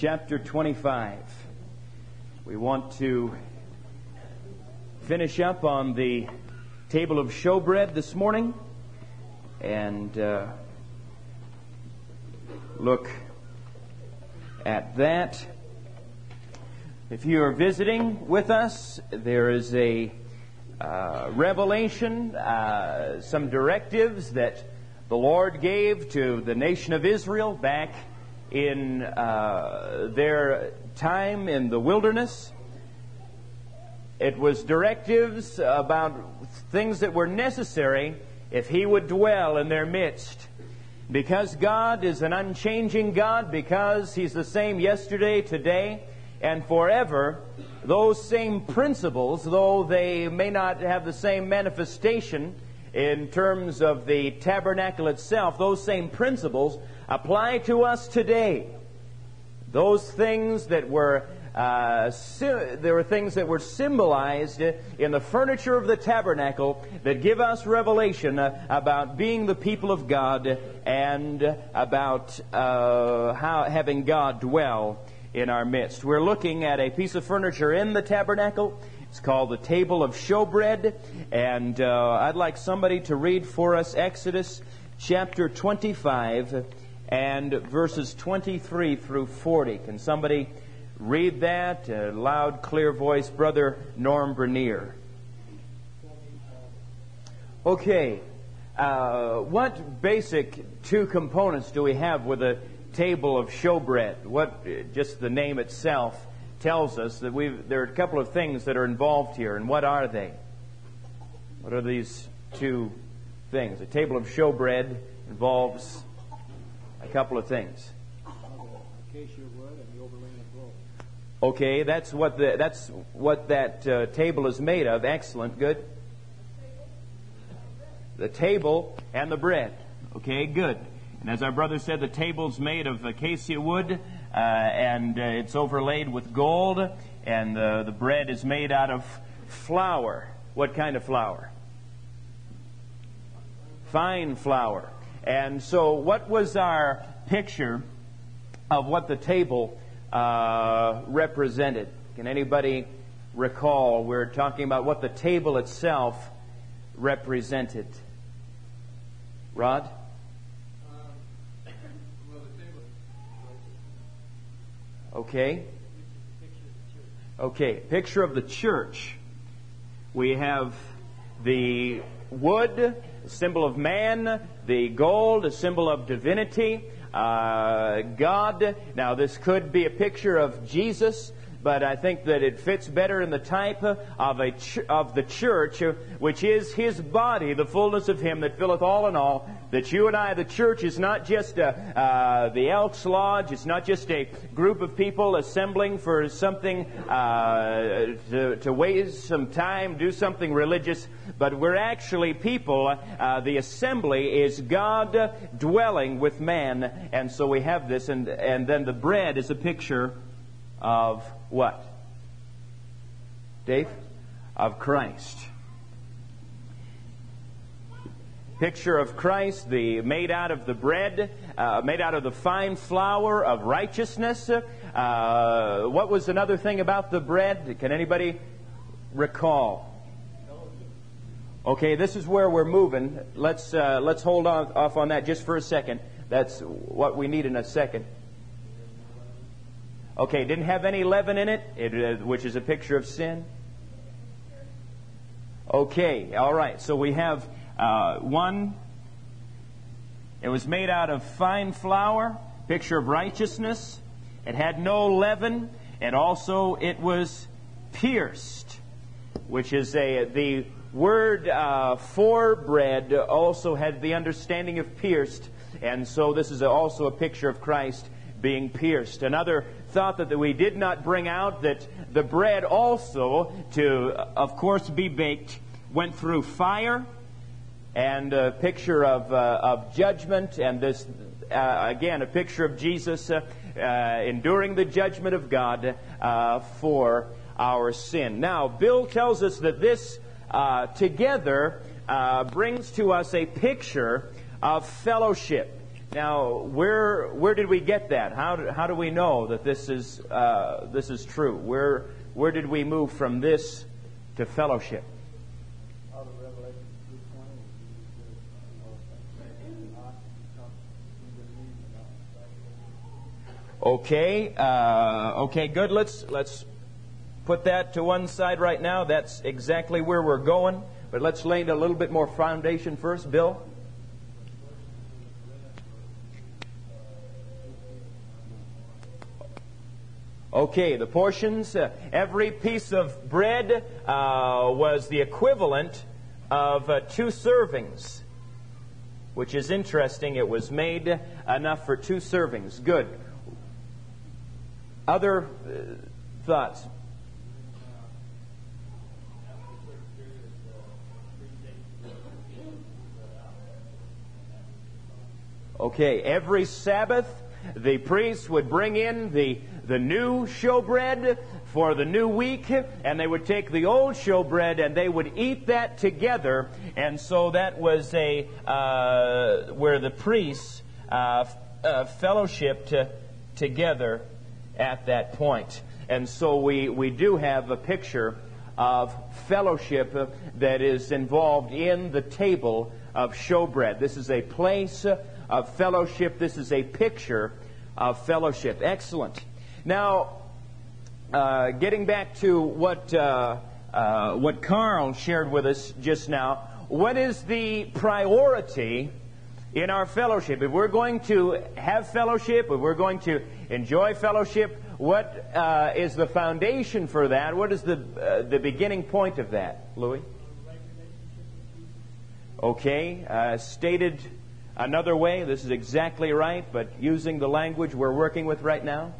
chapter 25. We want to finish up on the table of showbread this morning and uh, look at that. If you are visiting with us, there is a uh, revelation, uh, some directives that the Lord gave to the nation of Israel back in uh, their time in the wilderness. It was directives about things that were necessary if He would dwell in their midst. Because God is an unchanging God, because He's the same yesterday, today, and forever, those same principles, though they may not have the same manifestation in terms of the tabernacle itself, those same principles apply to us today. Those things that were uh, there were things that were symbolized in the furniture of the tabernacle that give us revelation uh, about being the people of God and about uh, how having God dwell in our midst. We're looking at a piece of furniture in the tabernacle. It's called the table of showbread, and uh, I'd like somebody to read for us Exodus chapter 25 and verses 23 through 40. Can somebody read that? A loud, clear voice. Brother Norm Bernier. Okay. Uh, what basic two components do we have with a table of showbread? What, just the name itself tells us that we there are a couple of things that are involved here, and what are they? What are these two things? A table of showbread involves a couple of things. Okay, that's what the, that's what that uh, table is made of. Excellent, good. The table and the bread. Okay, good. And as our brother said, the table's made of acacia wood, uh, and uh, it's overlaid with gold, and uh, the bread is made out of flour. What kind of flour? Fine flour. And so, what was our picture of what the table uh, represented? Can anybody recall? We're talking about what the table itself represented. Rod? Okay. Okay, picture of the church. We have the wood, symbol of man, the gold, a symbol of divinity, uh, God. Now, this could be a picture of Jesus but I think that it fits better in the type of, a ch- of the church, which is His body, the fullness of Him that filleth all in all. That you and I, the church, is not just a, uh, the Elks Lodge, it's not just a group of people assembling for something uh, to, to waste some time, do something religious, but we're actually people. Uh, the assembly is God dwelling with man, and so we have this, and, and then the bread is a picture of what? Dave? Of Christ. Picture of Christ, the made out of the bread, uh, made out of the fine flour of righteousness. Uh, what was another thing about the bread? Can anybody recall? Okay, this is where we're moving. Let's uh, let's hold on, off on that just for a second. That's what we need in a second. Okay, didn't have any leaven in it, it uh, which is a picture of sin. Okay, all right. So we have uh, one. It was made out of fine flour, picture of righteousness. It had no leaven, and also it was pierced, which is a the word uh, for bread also had the understanding of pierced, and so this is also a picture of Christ being pierced. Another thought that we did not bring out that the bread also, to, of course, be baked, went through fire and a picture of, uh, of judgment, and this, uh, again, a picture of Jesus uh, uh enduring the judgment of God uh, for our sin. Now, Bill tells us that this uh, together brings to us a picture of fellowship. Now, where where did we get that? How do, how do we know that this is uh, this is true? Where where did we move from this to fellowship? Okay, uh, okay, good. Let's let's put that to one side right now. That's exactly where we're going. But let's lay a little bit more foundation first, Bill. Okay, the portions, uh, every piece of bread uh, was the equivalent of uh, two servings, which is interesting. It was made enough for two servings. Good. Other uh, thoughts? Okay, every Sabbath, the priest would bring in the the new showbread for the new week, and they would take the old showbread and they would eat that together. And so that was a uh, where the priests uh, uh, together at that point. And so we, we do have a picture of fellowship that is involved in the table of showbread. This is a place of fellowship. This is a picture of fellowship. Excellent. Now, uh, getting back to what, uh, uh, what Carl shared with us just now, what is the priority in our fellowship? If we're going to have fellowship, if we're going to enjoy fellowship, what uh, is the foundation for that? What is the, uh, the beginning point of that, Louis? Okay, uh, stated another way, this is exactly right, but using the language we're working with right now.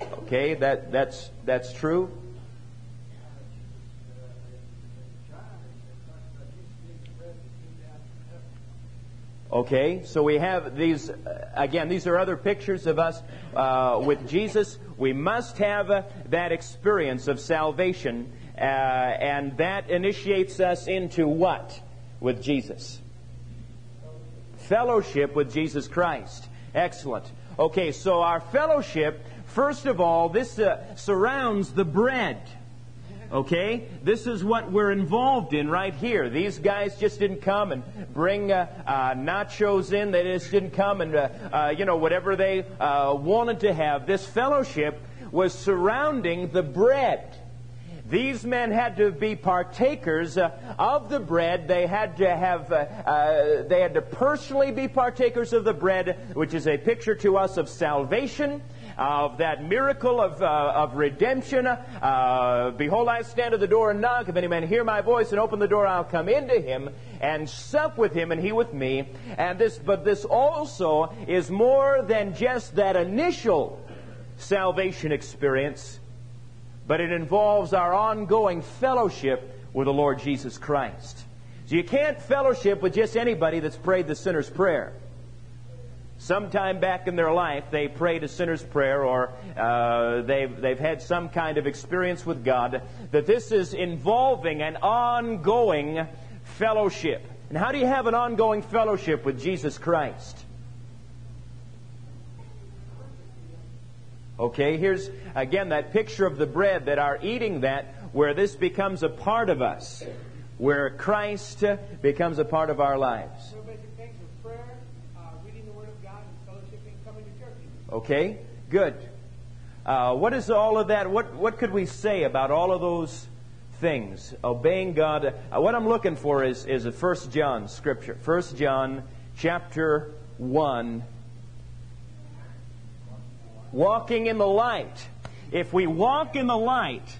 Okay, that, that's, that's true. Okay, so we have these, uh, again, these are other pictures of us uh, with Jesus. We must have uh, that experience of salvation, uh, and that initiates us into what with Jesus? Fellowship with Jesus Christ. Excellent. Okay, so our fellowship First of all, this uh, surrounds the bread. Okay? This is what we're involved in right here. These guys just didn't come and bring uh, uh, nachos in. They just didn't come and, uh, uh you know, whatever they uh, wanted to have. This fellowship was surrounding the bread. These men had to be partakers uh, of the bread. They had to have, they had to personally be partakers of the bread, which is a picture to us of salvation of that miracle of, uh, of redemption. Uh, Behold, I stand at the door and knock. If any man hear my voice and open the door, I'll come into him and sup with him and he with me. And this, but this also is more than just that initial salvation experience, but it involves our ongoing fellowship with the Lord Jesus Christ. So you can't fellowship with just anybody that's prayed the sinner's prayer sometime back in their life they prayed a sinner's prayer or uh, they've, they've had some kind of experience with God, that this is involving an ongoing fellowship. And how do you have an ongoing fellowship with Jesus Christ? Okay, here's again that picture of the bread that are eating that, where this becomes a part of us, where Christ becomes a part of our lives. Okay, good. Uh, what is all of that? What, what could we say about all of those things? Obeying God. Uh, what I'm looking for is, is a 1 John scripture. 1 John chapter 1. Walking in the light. If we walk in the light,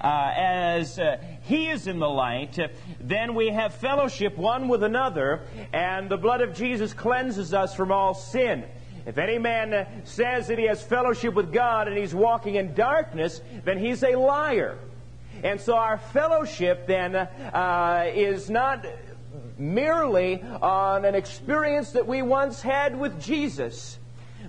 uh, as uh, He is in the light, then we have fellowship one with another, and the blood of Jesus cleanses us from all sin. If any man says that he has fellowship with God and he's walking in darkness, then he's a liar. And so our fellowship then uh, is not merely on an experience that we once had with Jesus.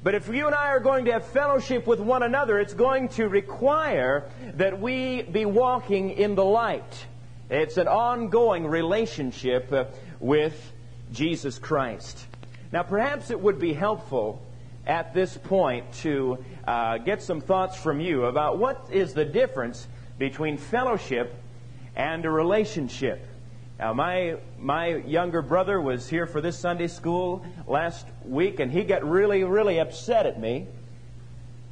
But if you and I are going to have fellowship with one another, it's going to require that we be walking in the light. It's an ongoing relationship uh, with Jesus Christ. Now, perhaps it would be helpful at this point to uh, get some thoughts from you about what is the difference between fellowship and a relationship. Now, my, my younger brother was here for this Sunday school last week, and he got really, really upset at me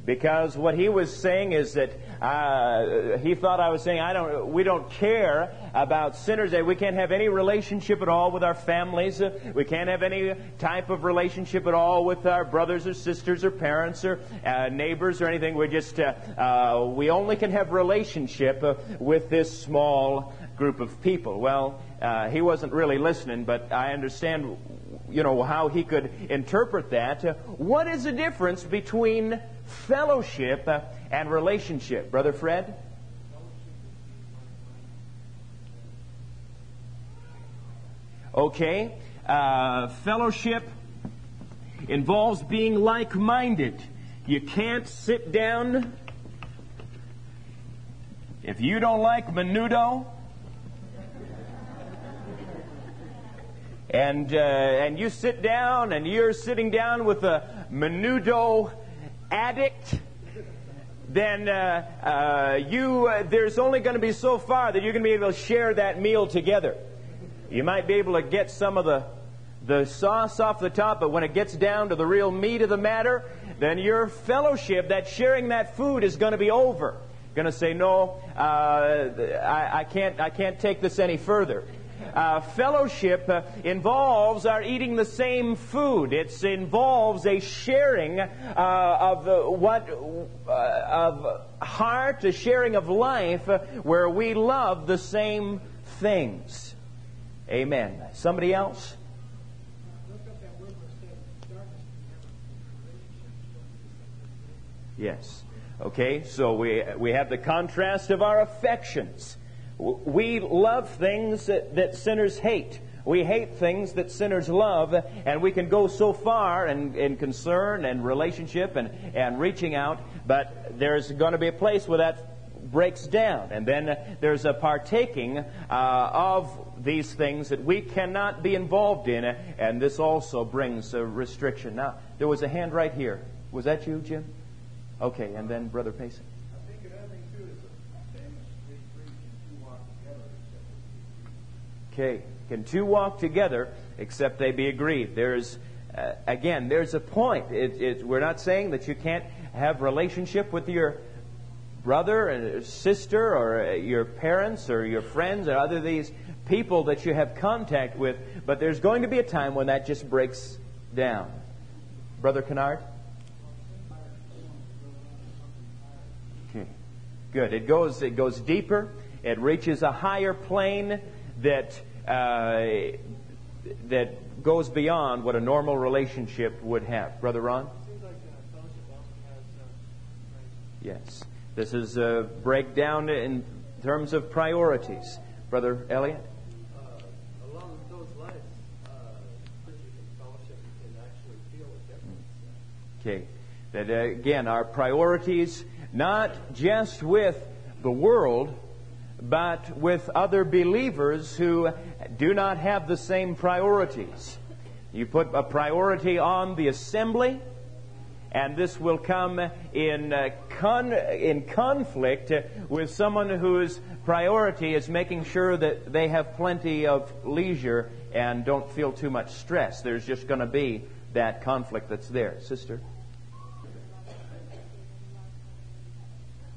because what he was saying is that uh, he thought I was saying I don't, we don't care about sinners. That we can't have any relationship at all with our families. Uh, we can't have any type of relationship at all with our brothers or sisters or parents or uh, neighbors or anything. We just uh, uh, we only can have relationship uh, with this small group of people. Well, he wasn't really listening, but I understand you know, how he could interpret that. Uh, what is the difference between fellowship uh, and relationship? Brother Fred? Okay. Uh, fellowship involves being like minded. You can't sit down. If you don't like menudo, and uh, and you sit down and you're sitting down with a menudo addict then uh, uh, you uh, there's only going to be so far that you're going to be able to share that meal together you might be able to get some of the the sauce off the top but when it gets down to the real meat of the matter then your fellowship that sharing that food is going to be over going to say no uh, I, I can't i can't take this any further uh, fellowship uh, involves our eating the same food. It involves a sharing uh, of uh, what uh, of heart, a sharing of life, uh, where we love the same things. Amen. Somebody else. Yes. Okay, so we, we have the contrast of our affections. We love things that, that sinners hate. We hate things that sinners love, and we can go so far in, in concern and relationship and, and reaching out, but there's going to be a place where that breaks down. And then there's a partaking uh, of these things that we cannot be involved in, and this also brings a restriction. Now, there was a hand right here. Was that you, Jim? Okay, and then Brother Payson. Okay. Can two walk together except they be agreed? There's, uh, again, there's a point. It, it, we're not saying that you can't have relationship with your brother and sister or uh, your parents or your friends or other these people that you have contact with, but there's going to be a time when that just breaks down. Brother Kennard? Okay. Good. It goes it goes deeper. It reaches a higher plane that uh, that goes beyond what a normal relationship would have. Brother Ron? Yes. This is a breakdown in terms of priorities. Brother Elliot? Okay. That uh, again, our priorities, not just with the world, but with other believers who do not have the same priorities. You put a priority on the assembly, and this will come in, uh, con- in conflict with someone whose priority is making sure that they have plenty of leisure and don't feel too much stress. There's just going to be that conflict that's there. Sister?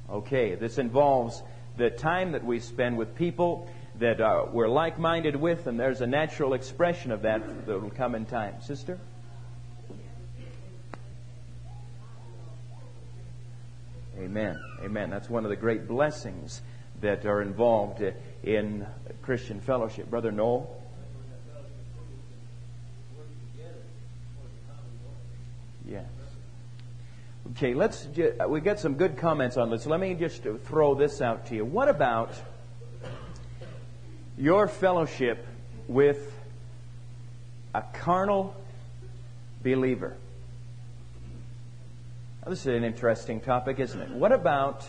Okay, this involves the time that we spend with people that uh, we're like minded with, and there's a natural expression of that that will come in time. Sister? Amen. Amen. That's one of the great blessings that are involved in Christian fellowship. Brother Noel? Yes. Okay, let's. Uh, we got some good comments on this. Let me just throw this out to you. What about your fellowship with a carnal believer? This is an interesting topic, isn't it? What about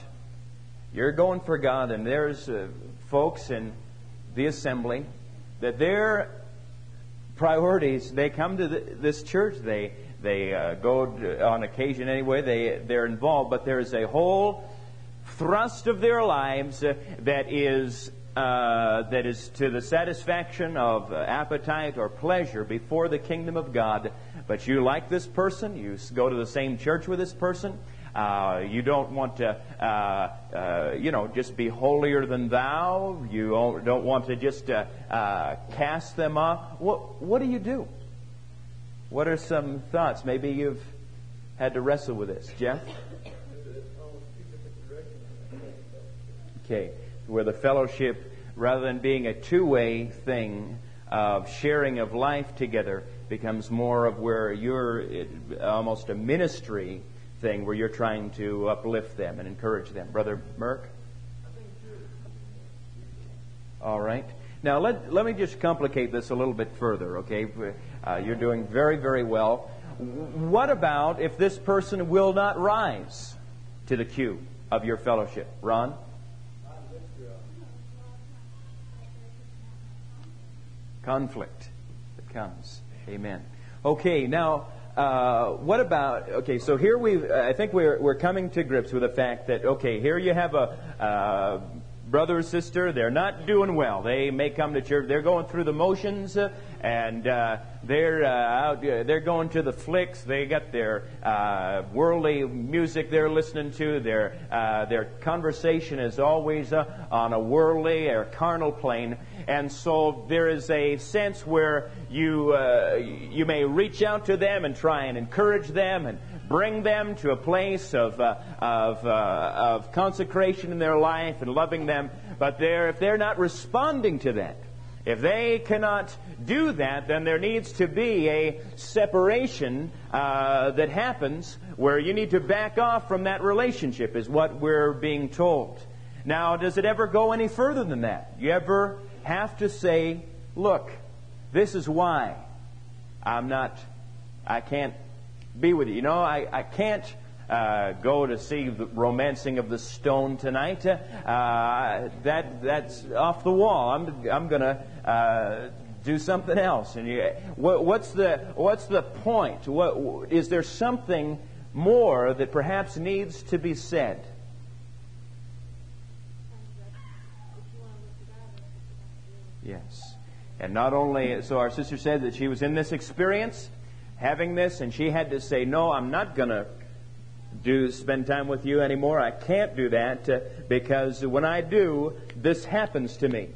you're going for God, and there's uh, folks in the assembly that their priorities, they come to the, this church, they they uh, go to, on occasion anyway, they, they're involved, but there's a whole thrust of their lives uh, that is uh, that is to the satisfaction of uh, appetite or pleasure before the kingdom of God. But you like this person, you go to the same church with this person. Uh, you don't want to, uh, uh, you know, just be holier than thou. You don't want to just uh, cast them off. What, what do you do? What are some thoughts? Maybe you've had to wrestle with this. Jeff? Okay. Where the fellowship, rather than being a two way thing of sharing of life together, becomes more of where you're almost a ministry thing where you're trying to uplift them and encourage them. Brother Merck? All right. Now, let, let me just complicate this a little bit further, okay? Uh, you're doing very, very well. What about if this person will not rise to the cue of your fellowship? Ron? Conflict that comes. Amen. Okay, now, uh, what about, okay, so here we, I think we're, we're coming to grips with the fact that, okay, here you have a, uh, brother or sister, they're not doing well. They may come to church, they're going through the motions, uh, and uh, they're uh, out, uh, they're going to the flicks. They got their uh, worldly music they're listening to. Their uh, their conversation is always on a worldly or carnal plane, and so there is a sense where you you may reach out to them and try and encourage them and bring them to a place of, of, of consecration in their life and loving them. But they're, if they're not responding to that, if they cannot do that, then there needs to be a separation uh, that happens where you need to back off from that relationship, is what we're being told. Now, does it ever go any further than that? You ever have to say, look, this is why I'm not, I can't be with you. You know, I, I can't uh, go to see the romancing of the stone tonight. Uh, that that's off the wall. I'm I'm gonna do something else. And you, what, what's the what's the point? What is there something more that perhaps needs to be said? Yes. And not only, so our sister said that she was in this experience, having this, and she had to say, No, I'm not going to do spend time with you anymore. I can't do that uh, because when I do, this happens to me.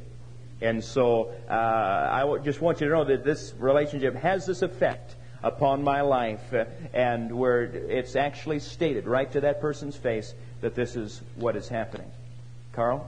And so uh, I just want you to know that this relationship has this effect upon my life, uh, and where it's actually stated right to that person's face that this is what is happening. Carl?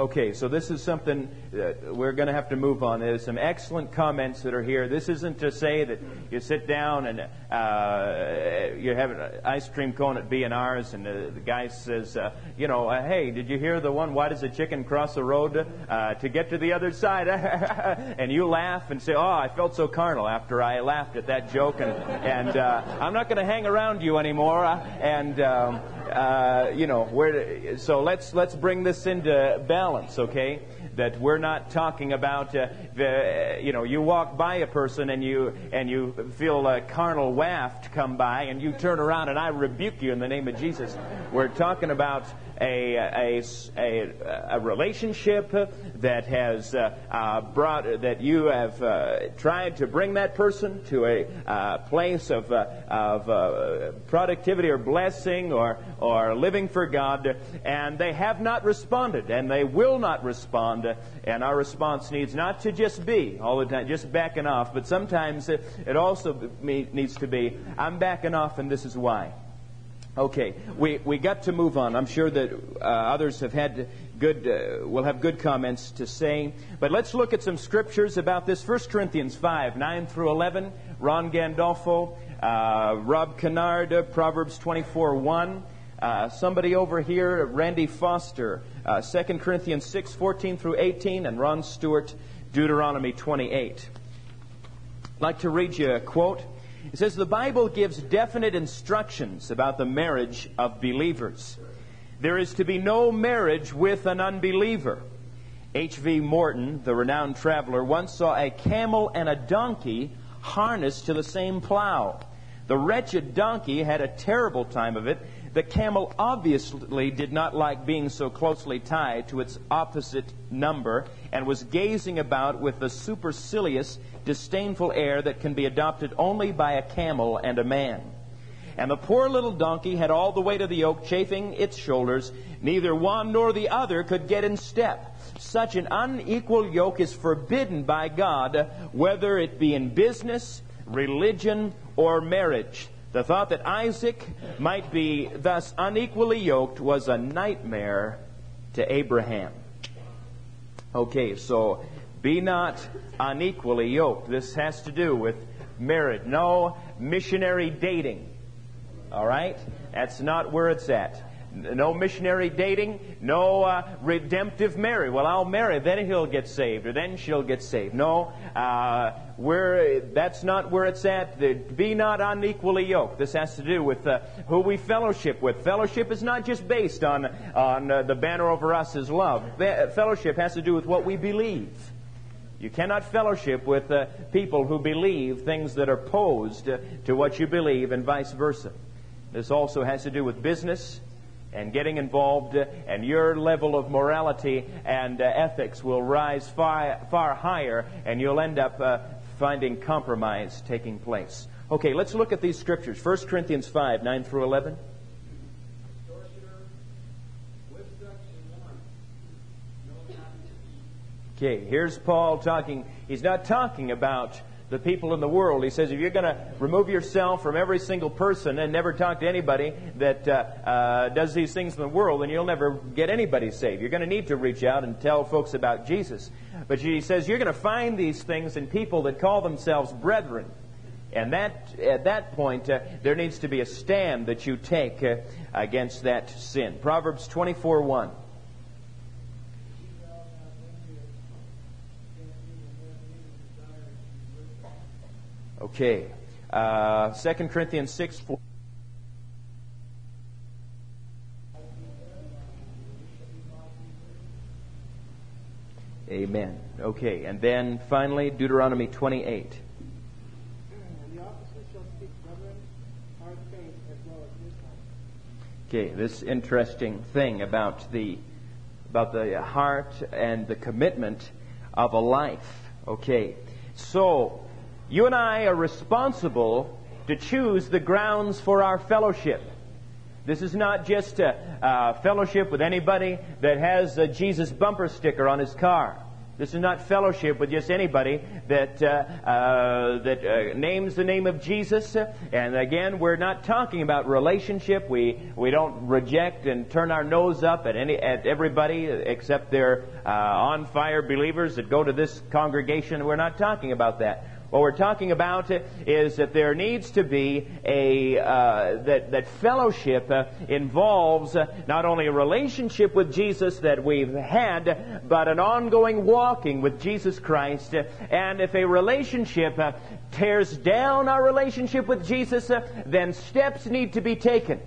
Okay, so this is something we're going to have to move on. There's some excellent comments that are here. This isn't to say that you sit down and uh, you have an ice cream cone at B&R's and the, the guy says, uh, you know, uh, hey, did you hear the one, why does a chicken cross the road uh, to get to the other side? and you laugh and say, oh, I felt so carnal after I laughed at that joke and, and uh, I'm not going to hang around you anymore. and, um, uh, you know, where, so let's, let's bring this into balance, okay? That we're not talking about, uh, the, you know, you walk by a person and you, and you feel a carnal waft come by and you turn around and I rebuke you in the name of Jesus. We're talking about a, a, a, a relationship that has uh, uh, brought, that you have uh, tried to bring that person to a place of, of productivity or blessing or, or living for God, and they have not responded, and they will not respond. And our response needs not to just be all the time, just backing off, but sometimes it, it also needs to be, I'm backing off, and this is why. Okay, we, we got to move on. I'm sure that uh, others have had good, uh, will have good comments to say. But let's look at some scriptures about this. 1 Corinthians 5, 9 through 11. Ron Gandolfo, uh, Rob Kennard, Proverbs 24, 1. Uh, somebody over here, Randy Foster, uh, 2 Corinthians 6, 14 through 18, and Ron Stewart, Deuteronomy 28. I'd like to read you a quote. It says, The Bible gives definite instructions about the marriage of believers. There is to be no marriage with an unbeliever. H.V. Morton, the renowned traveler, once saw a camel and a donkey harnessed to the same plow. The wretched donkey had a terrible time of it. The camel obviously did not like being so closely tied to its opposite number and was gazing about with the supercilious, disdainful air that can be adopted only by a camel and a man. And the poor little donkey had all the weight of the yoke chafing its shoulders. Neither one nor the other could get in step. Such an unequal yoke is forbidden by God, whether it be in business, religion, or marriage. The thought that Isaac might be thus unequally yoked was a nightmare to Abraham. Okay, so be not unequally yoked. This has to do with marriage. No missionary dating. All right? That's not where it's at. No missionary dating, no uh, redemptive marriage. Well, I'll marry, then he'll get saved, or then she'll get saved. No, uh, where that's not where it's at. Be not unequally yoked. This has to do with uh, who we fellowship with. Fellowship is not just based on on uh, the banner over us is love. Be- fellowship has to do with what we believe. You cannot fellowship with uh, people who believe things that are opposed to what you believe, and vice versa. This also has to do with business and getting involved, and your level of morality and uh, ethics will rise far, far higher, and you'll end up uh, finding compromise taking place. Okay, let's look at these scriptures. 1 Corinthians 5, 9 through 11. Okay, here's Paul talking. He's not talking about the people in the world. He says if you're going to remove yourself from every single person and never talk to anybody that uh, uh, does these things in the world, then you'll never get anybody saved. You're going to need to reach out and tell folks about Jesus. But he says you're going to find these things in people that call themselves brethren. And that, at that point, uh, there needs to be a stand that you take uh, against that sin. Proverbs 24 1. Okay. Uh, 2 Corinthians 6 4. Amen. Okay. And then finally, Deuteronomy 28. Okay, this interesting thing about the about the heart and the commitment of a life. Okay, so you and I are responsible to choose the grounds for our fellowship. This is not just a, fellowship with anybody that has a Jesus bumper sticker on his car. This is not fellowship with just anybody that uh, uh, that uh, names the name of Jesus. And again, we're not talking about relationship. We we don't reject and turn our nose up at any at everybody except they're uh, on fire believers that go to this congregation. We're not talking about that. What we're talking about is that there needs to be a uh, that that fellowship uh, involves not only a relationship with Jesus that we've had, but an ongoing walking with Jesus Christ. And if a relationship uh, tears down our relationship with Jesus, uh, then steps need to be taken.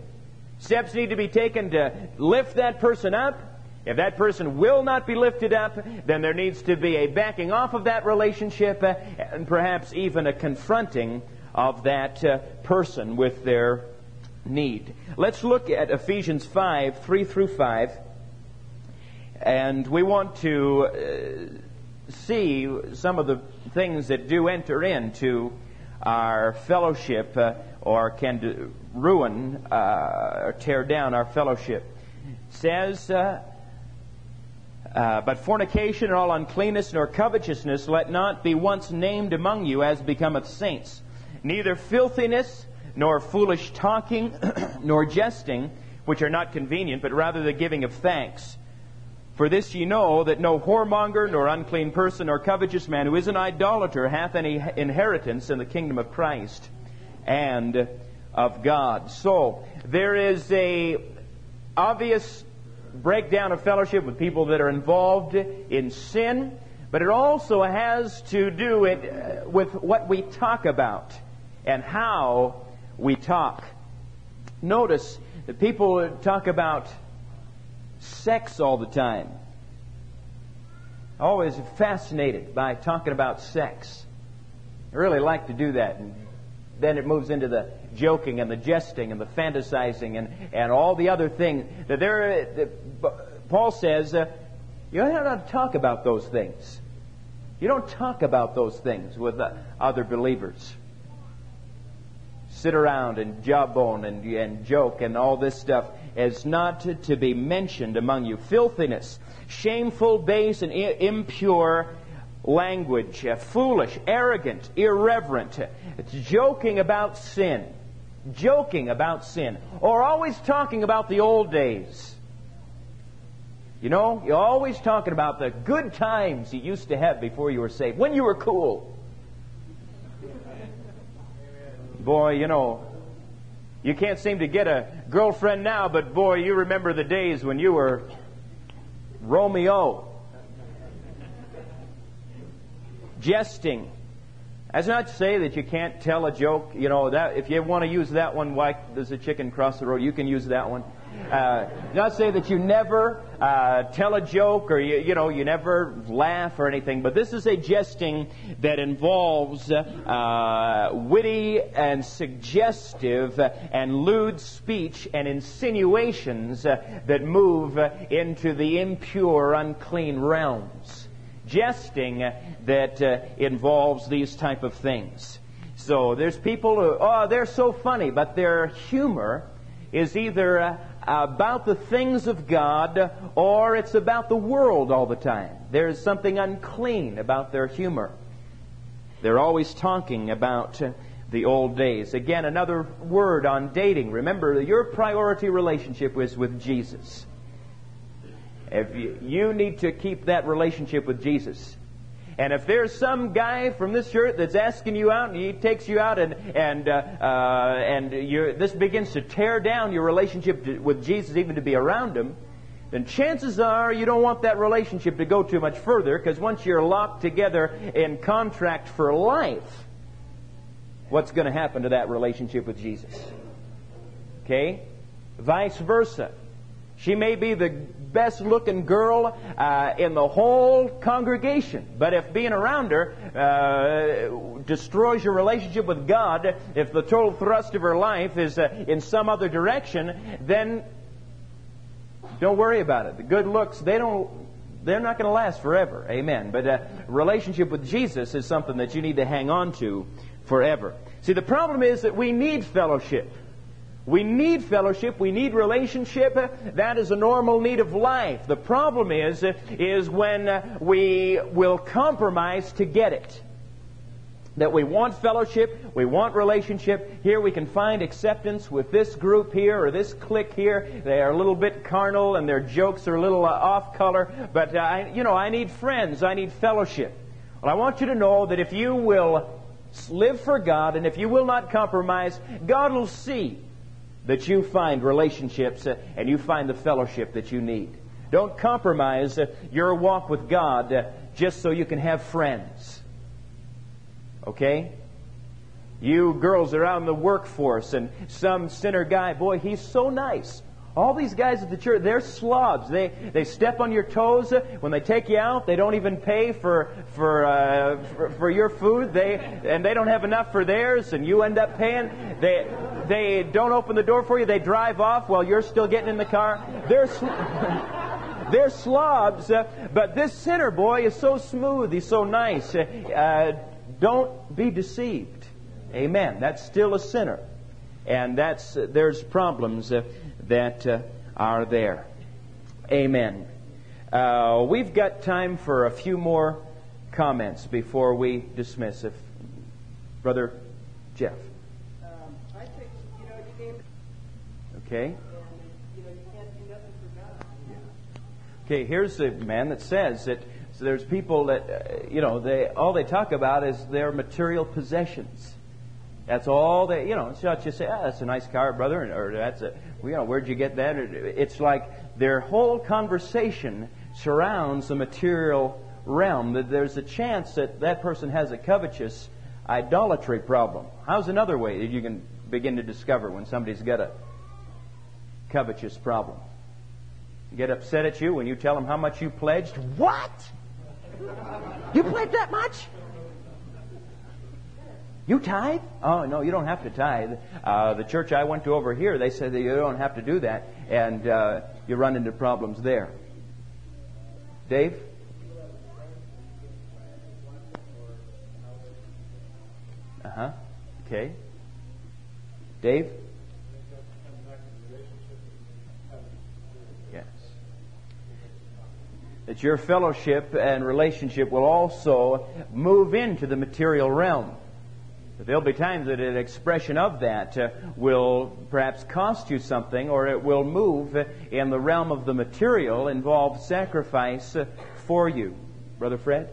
Steps need to be taken to lift that person up if that person will not be lifted up, then there needs to be a backing off of that relationship uh, and perhaps even a confronting of that uh, person with their need. Let's look at Ephesians 5 3 through 5. And we want to uh, see some of the things that do enter into our fellowship or can ruin or tear down our fellowship. It says, uh, but fornication and all uncleanness nor covetousness let not be once named among you as becometh saints. Neither filthiness nor foolish talking nor jesting, which are not convenient, but rather the giving of thanks. For this ye know that no whoremonger, nor unclean person, nor covetous man who is an idolater hath any inheritance in the kingdom of Christ and of God. So there is a obvious breakdown of fellowship with people that are involved in sin, but it also has to do it uh, with what we talk about and how we talk. Notice that people talk about sex all the time. Always fascinated by talking about sex. I really like to do that. And then it moves into the joking and the jesting and the fantasizing and, and all the other things. That there, that Paul says, uh, you don't have to talk about those things. You don't talk about those things with uh, other believers. Sit around and jawbone and, and joke and all this stuff is not to, to be mentioned among you. Filthiness, shameful, base, and I- impure language, uh, foolish, arrogant, irreverent, it's joking about sin, joking about sin, or always talking about the old days. You know, you're always talking about the good times you used to have before you were saved, when you were cool. Boy, you know, you can't seem to get a girlfriend now, but boy, you remember the days when you were Romeo. Jesting. That's not to say that you can't tell a joke. You know, that if you want to use that one, why does a chicken cross the road? You can use that one. Uh, not say that you never uh, tell a joke or you, you know you never laugh or anything, but this is a jesting that involves uh, witty and suggestive and lewd speech and insinuations uh, that move into the impure, unclean realms. Jesting that uh, involves these type of things. So there's people who, oh, they're so funny, but their humor is either uh, about the things of God or it's about the world all the time. There's something unclean about their humor. They're always talking about uh, the old days. Again, another word on dating. Remember, your priority relationship is with Jesus. If you, you need to keep that relationship with Jesus. And if there's some guy from this church that's asking you out, and he takes you out, and and uh, uh, and this begins to tear down your relationship to, with Jesus, even to be around him, then chances are you don't want that relationship to go too much further, because once you're locked together in contract for life, what's going to happen to that relationship with Jesus? Okay, vice versa. She may be the best looking girl uh, in the whole congregation. But if being around her uh, destroys your relationship with God, if the total thrust of her life is uh, in some other direction, then don't worry about it. The good looks, they don't. They're not going to last forever. Amen. But a uh, relationship with Jesus is something that you need to hang on to forever. See, the problem is that we need fellowship. We need fellowship. We need relationship. That is a normal need of life. The problem is, is when we will compromise to get it. That we want fellowship, we want relationship. Here we can find acceptance with this group here or this clique here. They are a little bit carnal and their jokes are a little uh, off color. But uh, I, you know, I need friends. I need fellowship. Well, I want you to know that if you will live for God and if you will not compromise, God will see that you find relationships uh, and you find the fellowship that you need. Don't compromise uh, your walk with God uh, just so you can have friends. Okay? You girls are out in the workforce and some sinner guy, boy, he's so nice. All these guys at the church, they're slobs. They, they step on your toes. When they take you out, they don't even pay for, for, uh, for, for, your food. They, and they don't have enough for theirs, and you end up paying. They, they don't open the door for you. They drive off while you're still getting in the car. They're, they're slobs. Uh, but this sinner boy is so smooth. He's so nice. Uh, don't be deceived. Amen. That's still a sinner. And that's, there's problems uh, that uh, are there. Amen. Uh, we've got time for a few more comments before we dismiss. If Brother Jeff. Um, I think, you know, you came. Okay. Okay, here's the man that says that so there's people that, uh, you know, they all they talk about is their material possessions. That's all they, you know, it's not just say, ah, that's a nice car, brother, or that's a, you know, where'd you get that? It's like their whole conversation surrounds the material realm. That there's a chance that that person has a covetous idolatry problem. How's another way that you can begin to discover when somebody's got a covetous problem? Get upset at you when you tell them how much you pledged. What? You pledged that much? You tithe? Oh, no, you don't have to tithe. Uh, the church I went to over here, they said that you don't have to do that, and uh, you run into problems there. Dave? Uh huh. Okay. Dave? Yes. That your fellowship and relationship will also move into the material realm. There'll be times that an expression of that uh, will perhaps cost you something, or it will move in the realm of the material, involve sacrifice uh, for you. Brother Fred?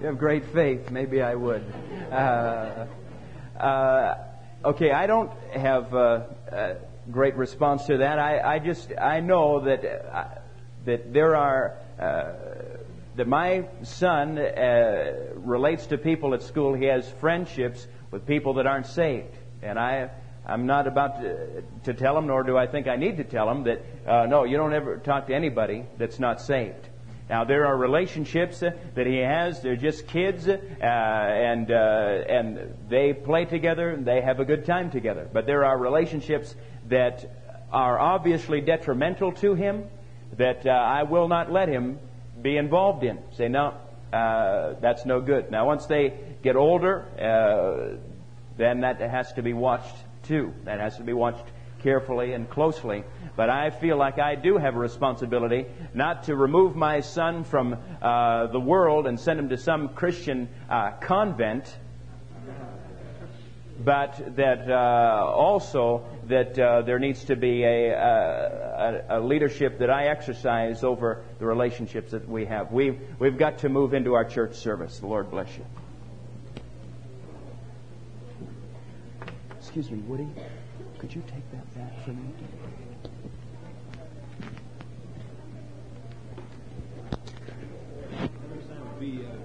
You have great faith. Maybe I would. Uh, uh, okay, I don't have uh, a great response to that. I, I just I know that uh, that there are uh, that my son uh, relates to people at school. He has friendships with people that aren't saved, and I. I'm not about to, to tell him, nor do I think I need to tell him that no, you don't ever talk to anybody that's not saved. Now there are relationships uh, that he has. They're just kids, uh, and uh, and they play together. They have a good time together. But there are relationships that are obviously detrimental to him that uh, I will not let him be involved in. Say no, uh, that's no good. Now once they get older, uh, then that has to be watched too. That has to be watched carefully and closely. But I feel like I do have a responsibility not to remove my son from uh, the world and send him to some Christian uh, convent, but that uh, also that uh, there needs to be a, a, a, leadership that I exercise over the relationships that we have. We've, we've got to move into our church service. The Lord bless you. Excuse me, Woody, could you take that back for me? Be, uh...